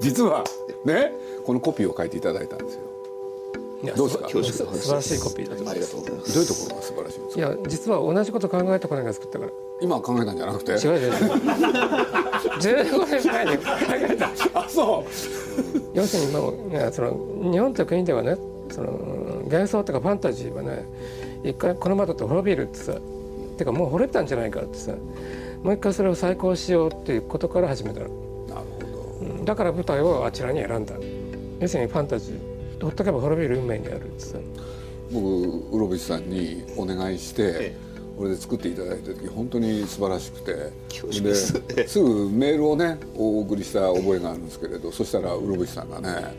実はねこのコピーを書いていただいたんですよ。どうですか？恐縮の話。素晴らしいコピーだと思いあります。がとうございますどういうところが素晴らしいんですか？いや実は同じこと考えたこのが作ったから。今考えたんじゃなくて？違う違う。違う15年前に考えたあそ要するにもう、ね、その日本という国ではねその幻想とかファンタジーはね一回このままだと滅びるってさてかもう惚れたんじゃないかってさもう一回それを再興しようっていうことから始めたの、だから舞台をあちらに選んだ。要するにファンタジー。ほっとけば滅びる運命にあるってさ。僕うろぶしさんにお願いして、えこれで作っていただいた時本当に素晴らしくて。です。ですぐメールをねお送りした覚えがあるんですけれどそしたらうろぶしさんがね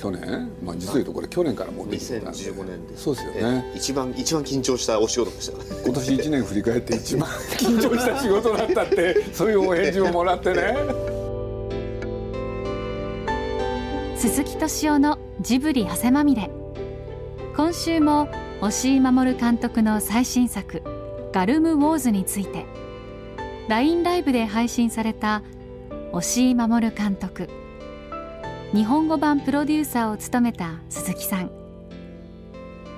去年、まあ、実を言うとこれ去年からもうできてたんで。2015年です。そうですよえね。え一番一番緊張したお仕事でした。今年1年振り返って一番 緊張した仕事だったってそういうお返事をもらってね鈴木敏夫のジブリ汗まみれ。今週も押井守監督の最新作「ガルム・ウォーズ」について。LINE ライブで配信された押井守監督。日本語版プロデューサーを務めた鈴木さん。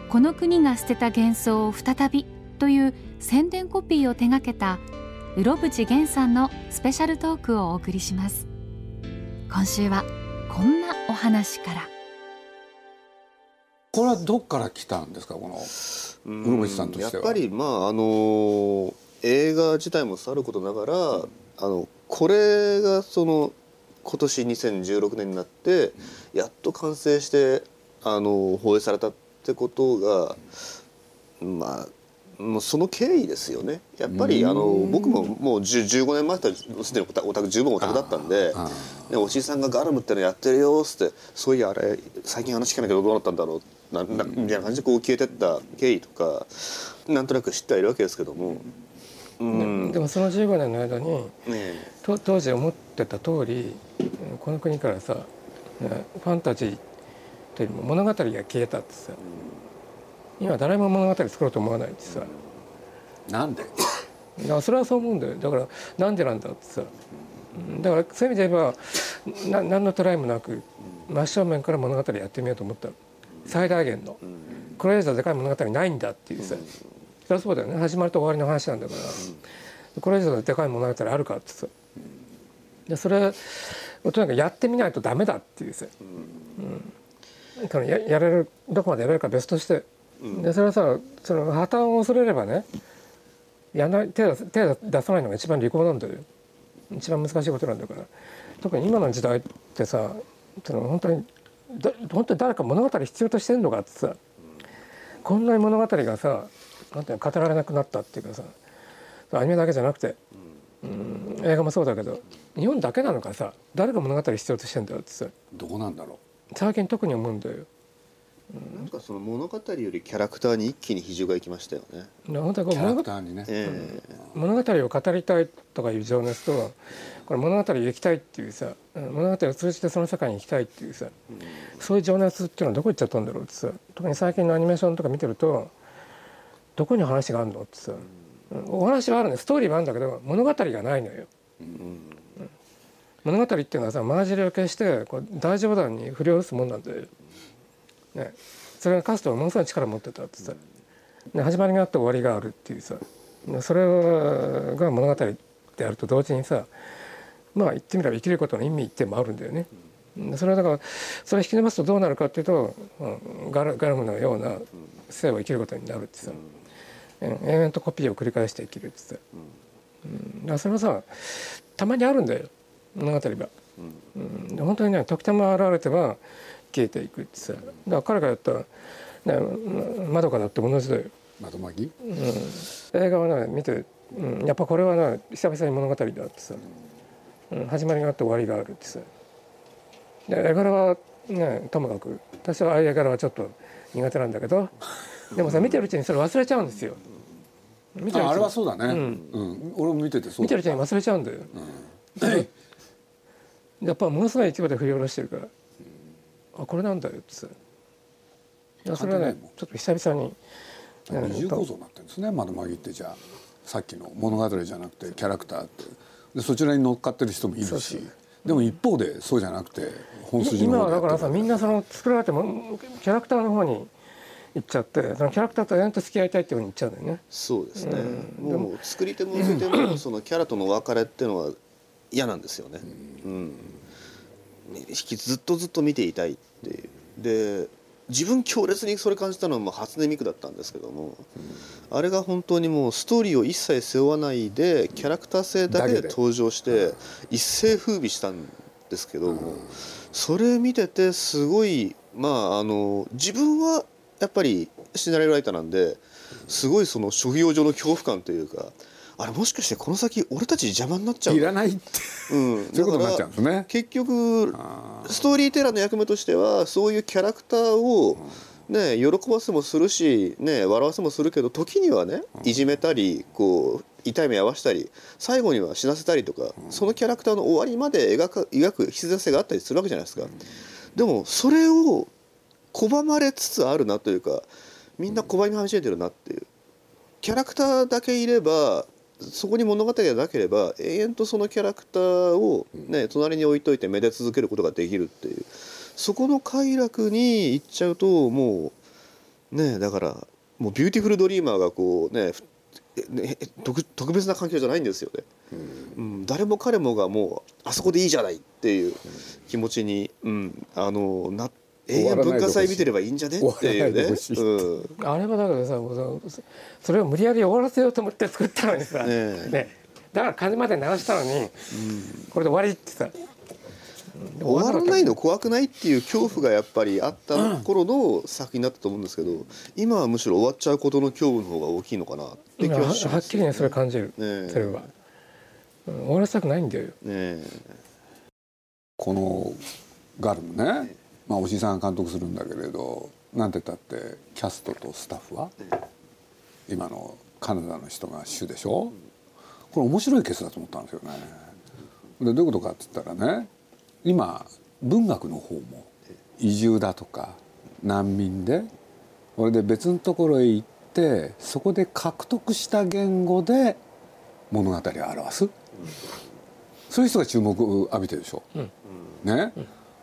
この国が捨てた幻想を再びという宣伝コピーを手掛けたうろぶち源さんのスペシャルトークをお送りします。今週はこんなお話から。これはどっから来たんですか？このうん室伏さんとしては。やっぱりまああの映画自体もさることながら、あのこれがその今年2016年になってやっと完成してあの放映されたってことがまあもうその経緯ですよね。やっぱりあの僕ももう10 15年前だったらすでにオタオタク十分オタクだったんであね、おじいさんがガルムってのやってるよっつってそういやあれ最近話聞かないけどどうなったんだろうななみたいな感じでこう消えてった経緯とかなんとなく知ってはいるわけですけども、うん。でもその15年の間にねと当時思ってた通りうんこの国からさねファンタジーというよりも物語が消えたってさ今誰も物語作ろうと思わないってさ。なんで？だからそれはそう思うんだよ。だからなんでなんだってさ。うんだからそういう意味で言えばな何のトライもなく真正面から物語やってみようと思った。の最大限の。これ以上でかい物語ないんだっていうさ。そりゃそうだよね。始まりと終わりの話なんだから。これ以上でかい物語あるかってさ。でそれをとにかくやってみないとダメだっていうさ、うん、ややれるどこまでやれるか別として、でそれはさその破綻を恐れればねやらない手を手を出さないのが一番利口なんだよ。一番難しいことなんだから。特に今の時代ってさその本当にだ本当に誰か物語必要としてんのかってさこんなに物語がさなんていうの語られなくなったっていうかさアニメだけじゃなくて、うん、映画もそうだけど日本だけなのかさ誰が物語必要としてんだよってさ。どうなんだろ最近特に思うんだよ。なんかその物語よりキャラクターに一気に比重がいきましたよね。本当にこううキャラ物語クターにね、え物語を語りたいとかいう情熱とこれ物語を行きたいっていうさうん物語を通じてその世界に行きたいっていうさそういう情熱っていうのはどこ行っちゃったんだろうってさ特に最近のアニメーションとか見てるとどこに話があるのってさ、うん。お話はあるね。ストーリーはあるんだけど物語がないのよ。うん。物語っていうのはさマージリを消してこう大冗談に振り下ろすもんなんだよ。ね、それがカストはものすごい力を持ってたってさ、ね、始まりがあって終わりがあるっていうさ。それが物語であると同時にさまあ言ってみれば生きることの意味ってもあるんだよね。それはだからそれ引き伸ばすとどうなるかっていうと、うんガラガラムのような生を生きることになるってさ、うん。延々とコピーを繰り返して生きるってさ、うん。だからそれはさたまにあるんだよ。物語が。うん、で本当にね時たま現れては消えていくってさだから彼がやった、ね、まどかだって同じだよ。窓巻き映画はね見て、うん、やっぱこれはね久々に物語だってさ、うん、始まりがあって終わりがあるってさ。で絵柄はねともかく。私はああいう絵柄はちょっと苦手なんだけど。でもさ見てるうちにそれ忘れちゃうんですよ。見てるうちに。ああれはそうだね、ん。うん。俺も見ててそうだ見てるうちに忘れちゃうんだよ、やっぱものすごい規模で振り下ろしてるから、あこれなんだよってさいやそれはねちょっと久々に二重構造になってるんですね。窓巻きってじゃあさっきの物語じゃなくてキャラクターって。でそちらに乗っかってる人もいるし。でも一方でそうじゃなくて本筋の今はだからさみんなその作られてもキャラクターの方に行っちゃってそのキャラクターと延々と付き合いたいっていうふうに言っちゃうんだよね。そうですね、もう作り手も受け手もそのキャラとの別れっていうのは嫌なんですよね、うん。引きずっとずっと見ていたいっていう。で自分強烈にそれ感じたのはもう初音ミクだったんですけども、あれが本当にもうストーリーを一切背負わないでキャラクター性だけで登場して一世風靡したんですけども、それ見ててすごいまああの自分はやっぱりシナリオライターなんですごいその職業上の恐怖感というかあれもしかしてこの先俺たち邪魔になっちゃういらないって。うん、そういうことになっちゃうんですね。結局ストーリーテラーの役目としてはそういうキャラクターを、ね、喜ばせもするし、ね、笑わせもするけど時にはねいじめたりこう痛い目合わせたり最後には死なせたりとか、そのキャラクターの終わりまで描く描く必然性があったりするわけじゃないですか。でもそれを拒まれつつあるなというかみんな拒み始めてるなっていう。キャラクターだけいればそこに物語がなければ永遠とそのキャラクターを、ね、隣に置いといて愛で続けることができるっていう。そこの快楽に行っちゃうともうねだからもうビューティフルドリーマーがこうね特特別な環境じゃないんですよね、うん、誰も彼もがもうあそこでいいじゃないっていう気持ちに、うん、あのな永遠文化祭見てればいいんじゃね？っていうね。うん。あれはだけどさもうそそれを無理やり終わらせようと思って作ったのにさ、ねえ。ね。だから風まで流したのに、これで終わりってさ終わらないの怖くないっていう恐怖がやっぱりあった頃の作品だったと思うんですけど今はむしろ終わっちゃうことの恐怖の方が大きいのかなって気今ははしますはっきりねそれ感じる、ねえ。それは、うん。終わらせたくないんだよ。ねえ。このガルムね、まあ、おしさんが監督するんだけれどなんて言ったってキャストとスタッフは今のカナダの人が主でしょ？これ面白いケースだと思ったんですよね。でどういうことかって言ったらね今文学の方も移住だとか難民でこれで別のところへ行ってそこで獲得した言語で物語を表す、そういう人が注目を浴びてるでしょ？ね、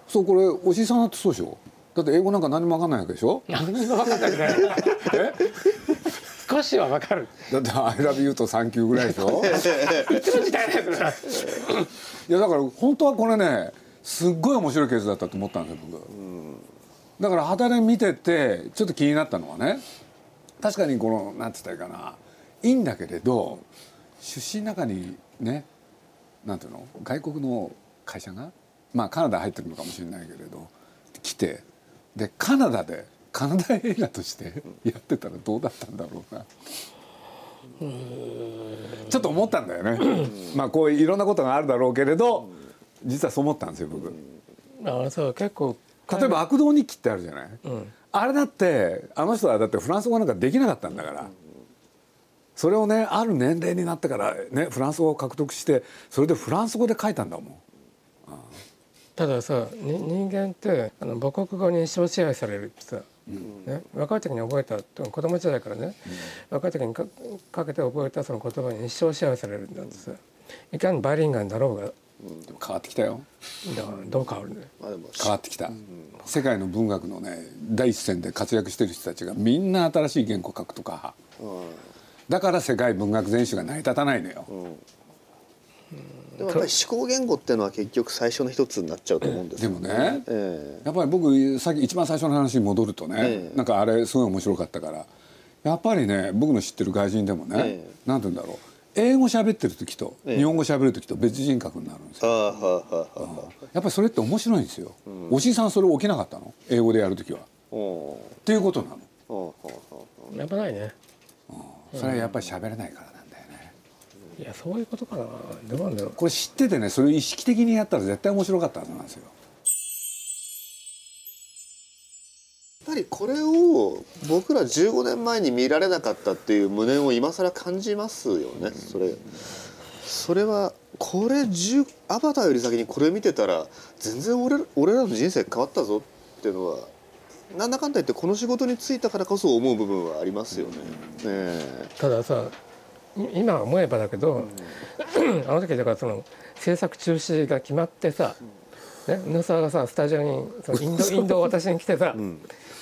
そうこれおじいさんだってそうでしょ？だって英語なんか何も分かんないわけでしょ？何も分かんない。少しは分かる。だって「I love you」と「サンキュー」ぐらいでしょ？いやだから本当はこれねすっごい面白いケースだったと思ったんですよ僕、だから肌で見ててちょっと気になったのはね確かにこのなんつったらいいかないいんだけれど出身の中にねなんていうの？外国の会社がまあカナダ入ってるのかもしれないけれど来てでカナダでカナダ映画としてやってたらどうだったんだろうな。ちょっと思ったんだよね。まあこういういろんなことがあるだろうけれど実はそう思ったんですよ僕。ああそう結構例えば悪道日記ってあるじゃない、ん。あれだってあの人はだってフランス語なんかできなかったんだから、それをねある年齢になってからねフランス語を獲得してそれでフランス語で書いたんだもんたださに人間ってあの母国語に一生支配されるってさ、ね、若い時に覚えた子供時代からね、若い時にかかけて覚えたその言葉に一生支配されるんだってさいかにバイリンガルになろうがでも変わってきたよ。だからどう変わるんだよ。まあでも変わってきた、世界の文学のね第一線で活躍してる人たちがみんな新しい言語を書くとか。だから世界文学全史が成り立たないのよ、でもやっぱり思考言語っていうのは結局最初の一つになっちゃうと思うんですよ。でもね、えやっぱり僕さっき一番最初の話に戻るとね、ええ。なんかあれすごい面白かったからやっぱりね僕の知ってる外人でもね、ええ。なんて言うんだろう。英語喋ってる時とええ。日本語喋る時と別人格になるんですよ、やっぱりそれって面白いんですよ、おじいさんそれ起きなかったの？英語でやる時は。っおていうことなの、やっぱないね。それはやっぱり喋れないからねいやそういうことかな。どうなんだろう。これ知っててねそれを意識的にやったら絶対面白かったはずなんですよ。やっぱりこれを僕ら15年前に見られなかったっていう無念を今更感じますよね。それそれはこれ10アバターより先にこれ見てたら全然俺俺らの人生変わったぞっていうのはなんだかんだ言ってこの仕事に就いたからこそ思う部分はありますよね。ねえたださい今思えばだけど、あの時だからその制作中止が決まってさ、ね、宇野沢がさスタジオにそのインド インドを渡しに来てさ、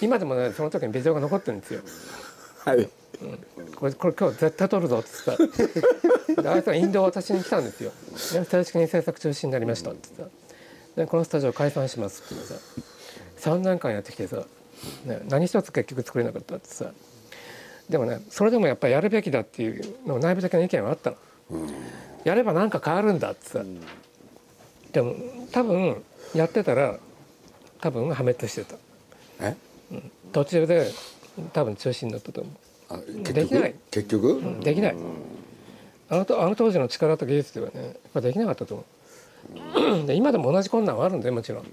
今でもねその時にビデオが残ってるんですよ。はい。これこれ今日絶対撮るぞっつってさ。であいつがインドを渡しに来たんですよ。で正式に制作中止になりましたってさ。でこのスタジオ解散しますってさ。3年間やってきてさ、ね、何一つ結局作れなかったってさでもねそれでもやっぱりやるべきだっていうの内部的な意見はあったの。やればなんか変わるんだってさ、でも多分やってたら多分破滅してた。え？途中で多分中止になったと思う。できない。局？結局、できない、あのとあの当時の力と技術ではねやっぱできなかったと思う。で今でも同じ困難はあるんでもちろん。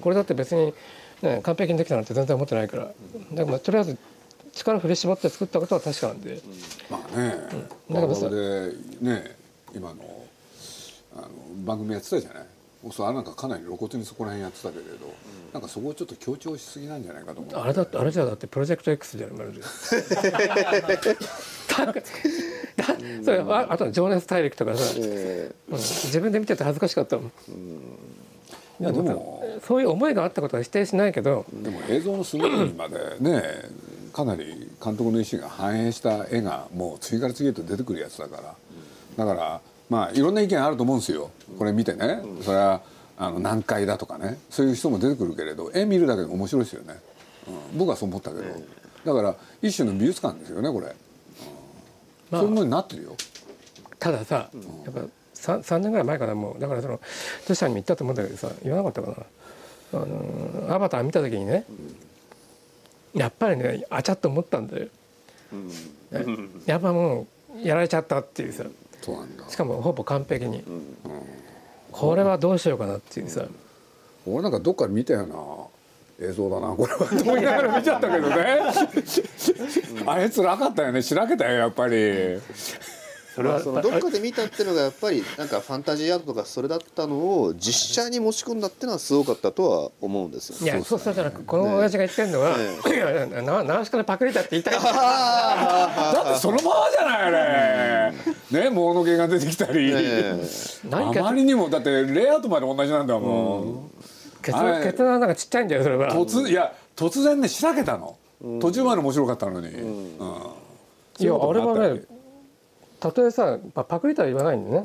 これだって別に、ね、完璧にできたなんて全然思ってないから。でもとりあえず力振り絞って作ったことは確かなんで。まあね、だからさ我々でね今のあの番組やってたじゃない？それはなんかかなり露骨にそこら辺やってたけれど、なんかそこをちょっと強調しすぎなんじゃないかと思う。あれだってあれじゃだってプロジェクト X じゃん。まるでだだそれああと「情熱大陸」とかさ、え。うん。自分で見てて恥ずかしかったもん。いやでも。そういう思いがあったことは否定しないけど、でも映像の隅々までねかなり監督の意思が反映した絵がもう次から次へと出てくるやつだから。だからまあいろんな意見あると思うんですよ。これ見てね。それはあの難解だとかね。そういう人も出てくるけれど絵見るだけで面白いですよね、うん、僕はそう思ったけど。だから一種の美術館ですよねこれ、うん。まあ。そういうものになってるよ。たださ、やっぱ 3, 3年ぐらい前からもうだからそのトシさんにも言ったと思うんだけどさ言わなかったかな「あのーアバター」見た時にね、やっぱりねあちゃっと思ったんだよ、ねやっぱもうやられちゃったっていうさ。そうなんだ。しかもほぼ完璧に、これはどうしようかなっていうさ、俺なんかどっかで見たような。映像だな。これは。と思いながら見ちゃったけどね。あれ辛かったよね。しらけたよやっぱりそれはそのどっかで見たっていうのがやっぱりなんかファンタジーアートとかそれだったのを実写に持ち込んだっていうのはすごかったとは思うんですよ。いやそうそうじゃなくこの親父が言ってんのは、いやいやなナウシカのパクリだって言いたい。ん だってそのままじゃないあれ。ねモノゲが出てきたり、あまりにもだってレイアウトまで同じなんだもん、ケツケツの穴がちっちゃいんだよそれは。突いや突然ねしらけたの、途中まで面白かったのに、うん。いやあれはねたとえさパパクリとは言わないんでね、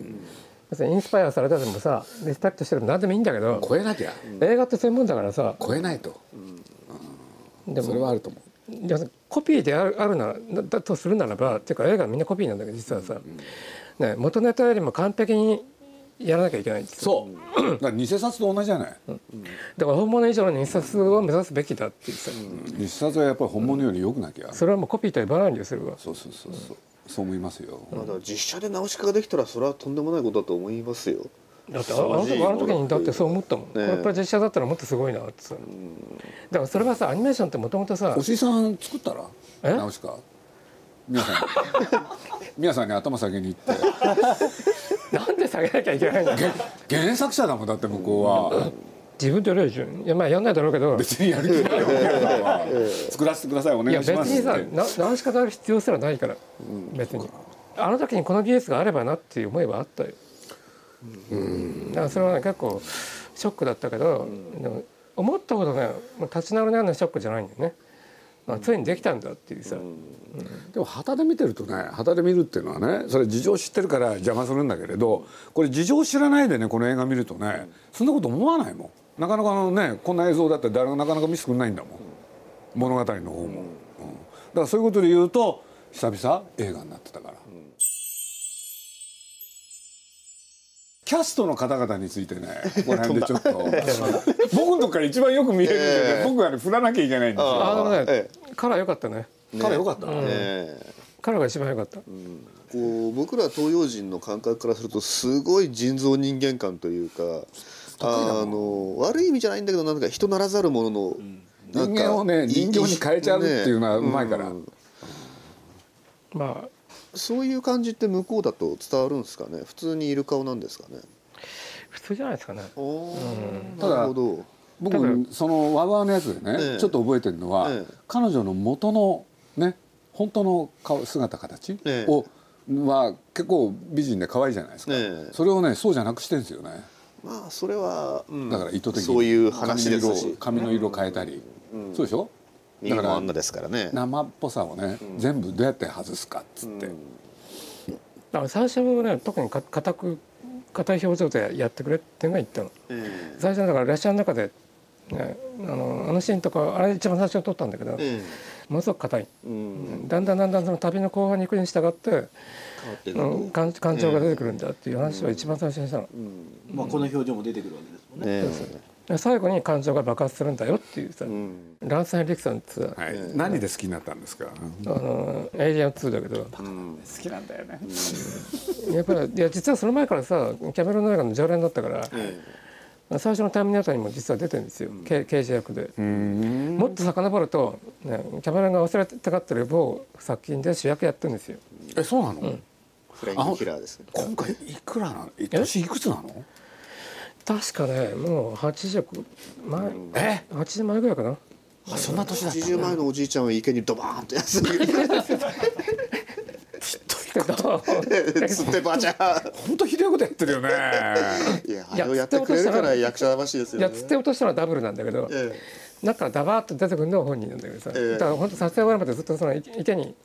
別にインスパイアされたでもさリスペクトしてるの何でもいいんだけど超えなきゃ。映画って専門だからさ。超えないと、でそれはもあると思う。コピーであるあるならだとするならばっていうか映画はみんなコピーなんだけど実はさ、ね、元ネタよりも完璧にやらなきゃいけないんですよ。そう。だから偽札と同じじゃない、だから本物以上の印刷を目指すべきだっていうさ、偽札はやっぱり本物より良くなきゃ、それはもうコピーとは言わないんですよ。それはそうそうそうそう、そう思いますよ、まあだ実写でナウシカができたらそれはとんでもないことだと思いますよ。だってああの時あの時にだってそう思ったもん、これやっぱり実写だったらもっとすごいなってさ、だからそれはさアニメーションってもともとさおしいさん作ったら？え？ナウシカ？皆さん。皆さんに頭下げに行って。なんで下げなきゃいけないんだよ原作者だもんだって向こうは自分でやるでしょいやまあやんないだろうけど。別にやる気ないよ。作らせてくださいおいや願いします。別にさってな何しかなる必要すらないから、別に。あの時にこの技術があればなっていう思いはあったよ、だからそれはね結構ショックだったけど、でも思ったほどね立ち直るようなショックじゃないんだよね、あついにできたんだっていうさ、でも旗で見てるとね旗で見るっていうのはねそれ事情知ってるから邪魔するんだけれどこれ事情知らないでねこの映画見るとねそんなこと思わないもんなかなかあのねこんな映像だって誰がなかなか見せてくんないんだもん。物語の方も、うん。だからそういうことで言うと久々映画になってたから、キャストの方々についてねここら辺でちょっと。僕のとこから一番よく見えるんで、ね。僕がね振らなきゃいけないんですよ。あのね、えカラー良かったね。彼よかった、ええカラーが一番良かった、こう僕ら東洋人の感覚からするとすごい人造人間感というかあの悪い意味じゃないんだけどなんか人ならざるものの、なん。か人間をね人形に変えちゃうっていうのはうまいから、ねうん。まあ。そういう感じって向こうだと伝わるんですかね？普通にいる顔なんですかね？普通じゃないですかね。おーただなるほど。僕そのワウワウのやつでね、ええ。ちょっと覚えてるのは、ええ。彼女の元のね本当の顔姿形ええ。をは結構美人で可愛いじゃないですか、ええ。それをねそうじゃなくしてるんですよねまあそれは、うんだから意図的にそういう話ですし。髪の色変えたり、そうでしょ？だからですからね。生っぽさをね、全部どうやって外すかっつって、だから最初はね特にか固く硬い表情でやってくれっていうのが言ったのえ最初はだから列車の中で、ね、あのあのシーンとかあれ一番最初に撮ったんだけど、えものすごく硬い、えうん。だんだんだんだんその旅の後半に行くに従って、変わってるうん感感情が出てくるんだっていう話は一番最初にしたの、まあこの表情も出てくるわけですもんね。え。で最後に感情が爆発するんだよっていうさ、えうん。ランサン・リクさんってさ、はい。何で好きになったんですか、あのエイリアン2だけど。うん好きなんだよね、やっぱりいや実はその前からさキャメロンの映画の常連だったから、え最初の「ターミネーター」にも実は出てるんですよ、刑刑事役で。うん。もっと遡ると、ね、キャメロンが忘れたがってる某作品で主役やってるんですよ。えそうなの、えフライングキラーですね。今回いくらなの？年いくつなの？確かねもう80前え？80前ぐらいかな。あそんな年だった80前のおじいちゃんは池にドバーンとやつ。つってばちゃ本当ひどいことやってるよね。いやあれをやってくれるから役者魂ですよね。いやつって落としたのはダブルなんだけど、え中からダバーッと出てくるのは本人なんだけどさ、ええ。だから本当撮影終わるまでずっとその池池に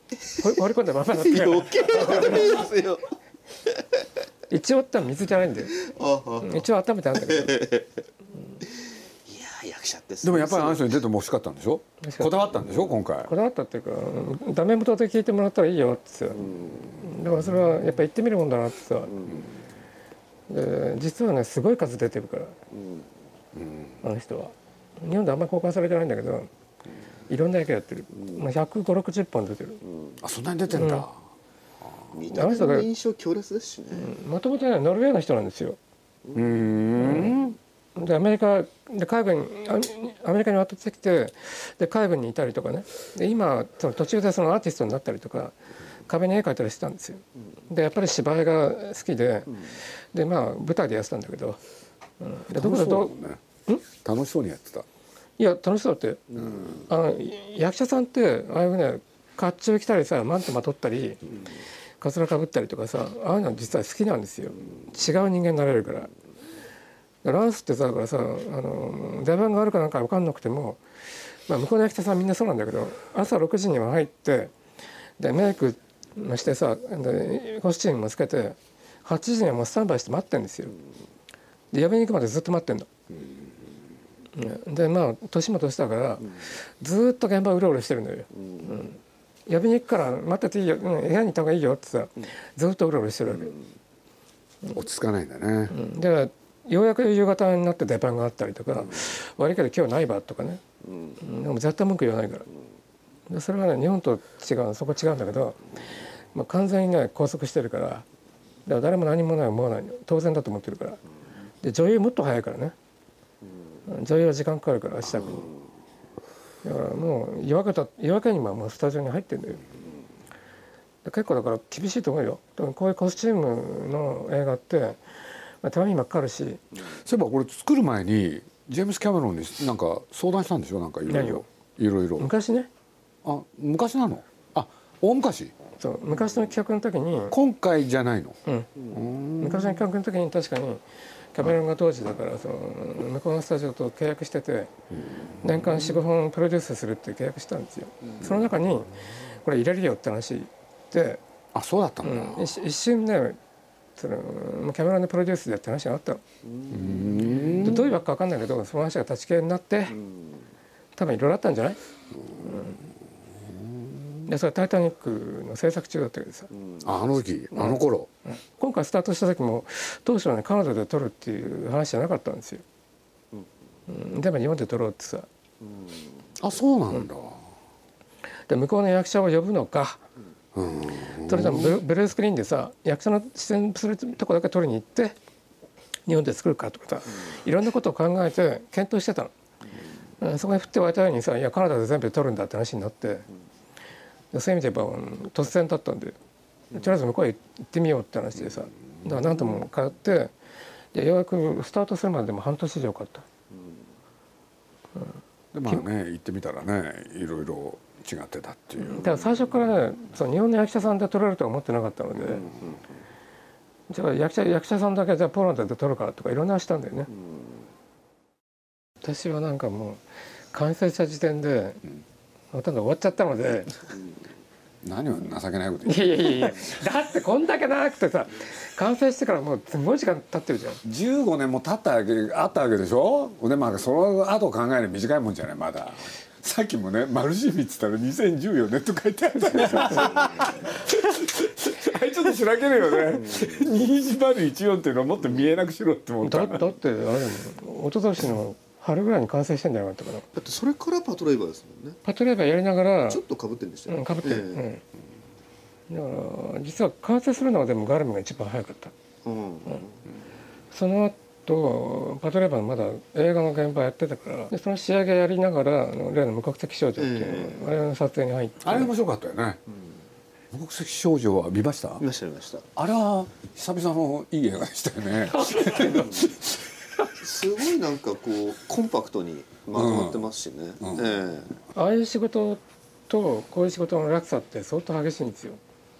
放放り込んだままだったえから余計悪いですよ。一応って水じゃないんだよ一応温めてあるんだけど。いや役者ってでもやっぱりあの人に出ても欲しかったんでしょ？こだわったんでしょ？今回。こだわったっていうかうん。ダメ元で聞いてもらったらいいよってさ、だからそれはやっぱ行ってみるもんだなってさ、で実はねすごい数出てるから、あの人は日本であんまり公開されてないんだけどいろんな役やってる、まあ、15060本出てる。あそんなに出てんだ、見た目の印象強烈ですしね。もともとねノルウェーの人なんですよ。うん。でアメリカで海軍あアメリカに渡ってきてで海軍にいたりとかね。で今その途中でそのアーティストになったりとか壁に絵描いたりしてたんですよ。でやっぱり芝居が好きで、でまあ舞台でやってたんだけど、うん、でどこだね。楽しそうにやってたいや楽しそうだって、あの役者さんってああいうね甲冑着たりさマントまとったり、かつらかぶったりとかさああいうの実は好きなんですよ、違う人間になれるから。ランスってさだからさあの出番があるかなんか分かんなくても、まあ、向こうの役者さんみんなそうなんだけど朝6時には入ってでメイクもしてさでコスチュームもつけて8時にはもうスタンバイして待ってんですよ。で呼びに行くまでずっと待ってんの。ねでまあ年も年だから、ずーっと現場うろうろしてるのよ。うん。呼びに行くから待ってていいよ、うん、部屋にいた方がいいよってさずーっとうろうろしてるわけ。落ち着かないんだね、でようやく夕方になって出番があったりとか、悪いけど今日ないわとかね、うん。でも絶対文句言わないから。でそれはね日本と違うそこ違うんだけど、まあ、完全にね拘束してるからだから誰も何もない思わないの。当然だと思ってるから。で女優もっと早いからね、女優は時間かかるから支度にだからもう夜明けた夜明けにはもうスタジオに入ってんだよ。で結構だから厳しいと思うよ。こういうコスチュームの映画って、まあ、手間暇かかるし。そういえばこれ作る前にジェームス・キャメロンになんか相談したんでしょ？なんかいろいろ。いろ昔ね。あ昔なの？あ大昔？そう昔の企画の時に、今回じゃないの？うん、昔の企画の時に確かにキャメロンが当時だからその向こうのスタジオと契約してて年間45本プロデュースするって契約したんですよ。その中にこれ入れるよって話で、あそうだったうん。だ、ん、一一瞬ねそのキャメロンでプロデュースでって話があったの。どういうわけか分かんないけどその話が立ち消えになって多分いろいろあったんじゃない、うん、でそれ「タイタニック」の制作中だったけどさああの時あの頃、今回スタートした時も当初はねカナダで撮るっていう話じゃなかったんですよ、うん、でも日本で撮ろうってさ。あそうなんだ、で向こうの役者を呼ぶのか。うん。それともブルースクリーンでさ役者の出演するとこだけ撮りに行って日本で作るかとかさいろんなことを考えて検討してたの、うん。そこに振って湧いたようにさいやカナダで全部撮るんだって話になって。でそういう意味で言えばうん突然だったんで。とりあえず向こうへ行ってみようって話でさ。だから何とも通ってでようやくスタートするまででも半年以上かかった。でまあね行ってみたらねいろいろ違ってたっていう。だから最初からねその日本の役者さんで撮れるとは思ってなかったので、じゃあ役者役者さんだけじゃあポーランドで撮るかとかいろんな話したんだよね、私はなんかもう完成した時点で、ほとんど終わっちゃったので。何を情けないこと言っていやいやいや。だってこんだけ長くてさ完成してからもうすごい時間経ってるじゃん。15年も経ったわけあったわけでしょ？でまあその後考える短いもんじゃないまだ。さっきもね「マルシーミ」っつったら2014年と書いてあった。んですよあれちょっとしらけるよね。2014っていうのはもっと見えなくしろって思った。だだってあれ一昨年の春ぐらいに完成してんじゃなかったかなだってそれからパトレイバーですもんね。パトレーバーやりながらちょっと被ってんでしたよ。うん、かぶってる、えうん、だから実は完成するのはでもガルムが一番早かった。えうん。その後パトレーバーまだ映画の現場やってたからでその仕上げやりながらあの例の無国籍少女っていうの、えあれの撮影に入って。あれ面白かったよね。無国籍少女は見ました？見ました見ました。あれは久々のいい映画でしたよね すごいなんかこうコンパクトにまとまってますしね、うん。えああいう仕事とこういう仕事の落差って相当激しいんですよ。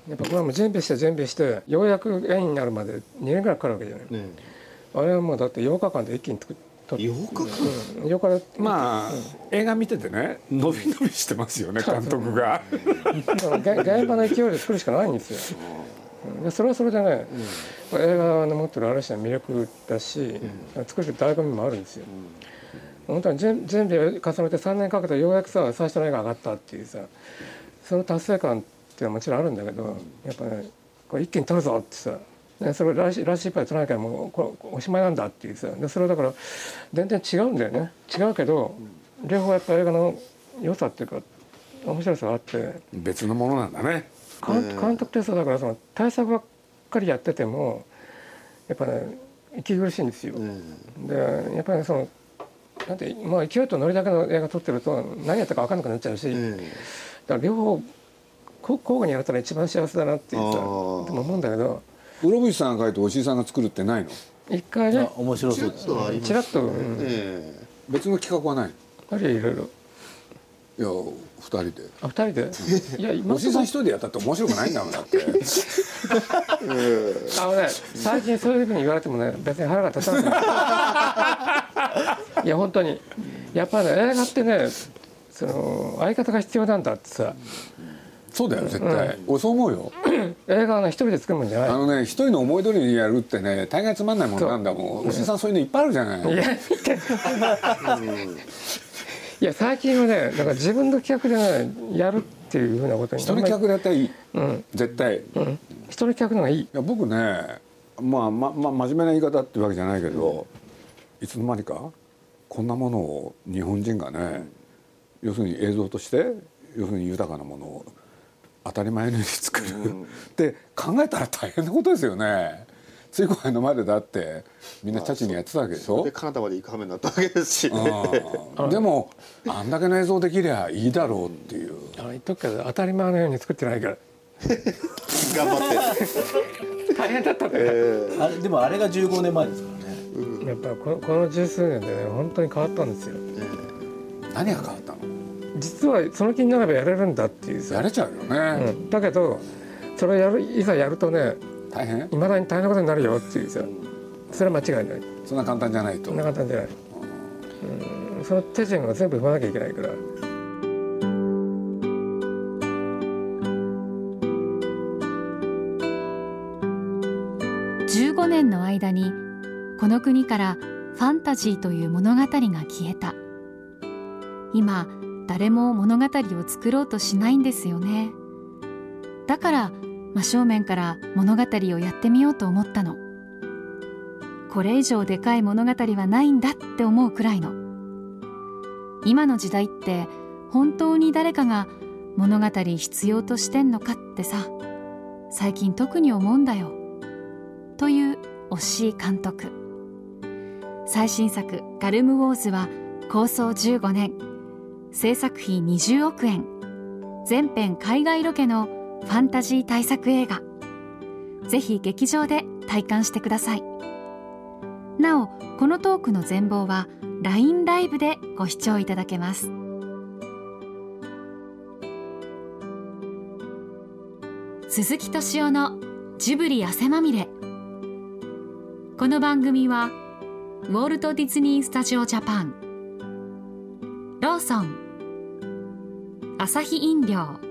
やっぱこれはもう準備して準備してようやく絵になるまで2年ぐらいかかるわけじゃない、え。ねあれはもうだって8日間で一気に作っ撮っ8日間。うん。8日でまあ映画見ててね伸び伸びしてますよね監督が。現場の勢いで作るしかないんですよ。うん。でそれはそれでね、映画の持ってるある種の魅力だし、作る醍醐味もあるんですよ。本当に準準備を重ねて3年かけてようやくさ最初の絵が上がったっていうさその達成感っていうのはもちろんあるんだけどやっぱねこれ一気に撮るぞってさね、それ来週来週いっぱい撮らなきゃもうこれおしまいなんだっていうさでそれはだから全然違うんだよね。違うけど両方やっぱ映画の良さっていうか面白さがあって。別のものなんだね監監督ってさだからその対策ばっかりやっててもやっぱね息苦しいんですよ。でやっぱりそのなんてまあ勢いとノリだけの映画撮ってると何やったか分かんなくなっちゃうし、だから両方こ交互にやったら一番幸せだなっていうさでも思うんだけど室伏さんが書いておしいさんが作るってないの？一回ねあ面白そうですちらっと、うん。え別の企画はない？あるいろいろいや二人で。あ二人で？いや 今おしいさん一人でやったって面白くないんだもんだって。あのね最近そういうふうに言われてもね別に腹が立たない。いや本当に。やっぱりね映画ってねその相方が必要なんだってさ。そうだよ絶対、俺そう思うよ。映画はね一人で作るもんじゃない。あのね一人の思い通りにやるってね大概つまんないもんなんだもん。おしいさんそういうのいっぱいあるじゃない。いや見ていや最近はねだから自分の企画でねやるっていうふうなことに一人企画でやったらいい、うん。絶対、いうん。一人企画の方がいい。や僕ねまあまま真面目な言い方っていうわけじゃないけど、いつの間にかこんなものを日本人がね、要するに映像として要するに豊かなものを当たり前のように作る、って考えたら大変なことですよね。ついこの間までだってみんなチャチにやってたわけでしょ？で。カナダまで行く羽目になったわけですし。ねうん。でもあんだけの映像できりゃいいだろうっていう。あの言っとくけど当たり前のように作ってないから。頑張って。大変だったね、あれでもあれが15年前ですからね。やっぱこのこの十数年でね本当に変わったんですよ。何が変わったの？実はその気になればやれるんだっていうさ。やれちゃうよね、うん、だけどそれをやるいざやるとね大変？いまだに大変なことになるよっていうさ。それは間違いない。そんな簡単じゃないと。そんな簡単じゃない、うん、その手順を全部踏まなきゃいけないから。15年の間にこの国からファンタジーという物語が消えた。今誰も物語を作ろうとしないんですよね。だから真正面から物語をやってみようと思ったの。これ以上でかい物語はないんだって思うくらいの。今の時代って本当に誰かが物語必要としてんのかってさ。最近特に思うんだよ。という押井監督。最新作「ガルム・ウォーズ」は構想15年。制作費20億円。全編海外ロケのファンタジー大作映画。ぜひ劇場で体感してください。なおこのトークの全貌は LINE ライブでご視聴いただけます。鈴木敏夫のジブリ汗まみれ。この番組はウォルト・ディズニー・スタジオ・ジャパン。ローソン。アサヒ飲料。